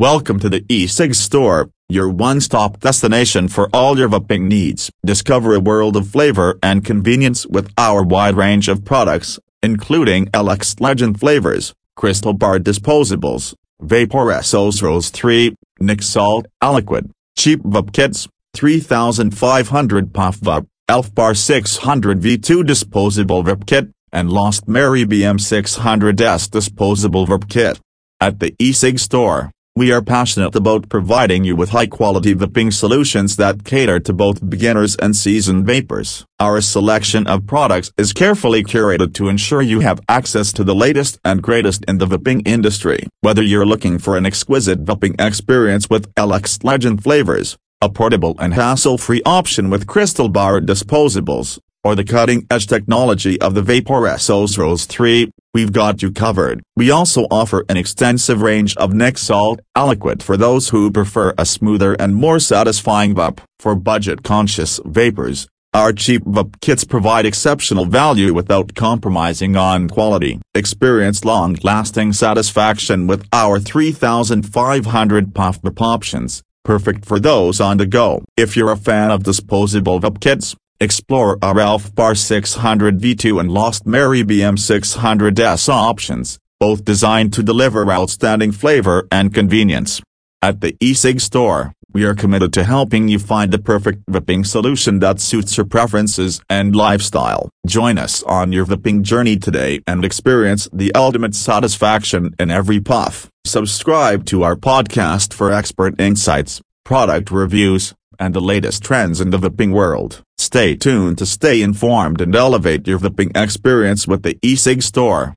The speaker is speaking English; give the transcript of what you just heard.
Welcome to the E-Cig Store, your one-stop destination for all your vaping needs. Discover a world of flavor and convenience with our wide range of products, including Elux Legend flavors, Crystal Bar disposables, Vaporesso Rolls 3, Nic Salt, E-liquid, Cheap Vape Kits, 3500 Puff Vape, Elf Bar 600 V2 disposable vape kit, and Lost Mary BM600S disposable vape kit. At the E-Cig store, we are passionate about providing you with high-quality vaping solutions that cater to both beginners and seasoned vapers. Our selection of products is carefully curated to ensure you have access to the latest and greatest in the vaping industry. Whether you're looking for an exquisite vaping experience with Elux Legend flavors, a portable and hassle-free option with crystal bar disposables, or the cutting-edge technology of the Vaporesso Rolls 3, we've got you covered. We also offer an extensive range of Nic Salt E-liquid for those who prefer a smoother and more satisfying vape. For budget-conscious vapers, our cheap vape kits provide exceptional value without compromising on quality. Experience long-lasting satisfaction with our 3500 puff vape options, perfect for those on the go. If you're a fan of disposable vape kits, Explore our Elf Bar 600 V2 and Lost Mary BM600S options, both designed to deliver outstanding flavor and convenience. At the E-Cig store, we are committed to helping you find the perfect vaping solution that suits your preferences and lifestyle. Join us on your vaping journey today and experience the ultimate satisfaction in every puff. Subscribe to our podcast for expert insights, product reviews, and the latest trends in the vaping world. Stay tuned to stay informed and elevate your vaping experience with the E-Cig store.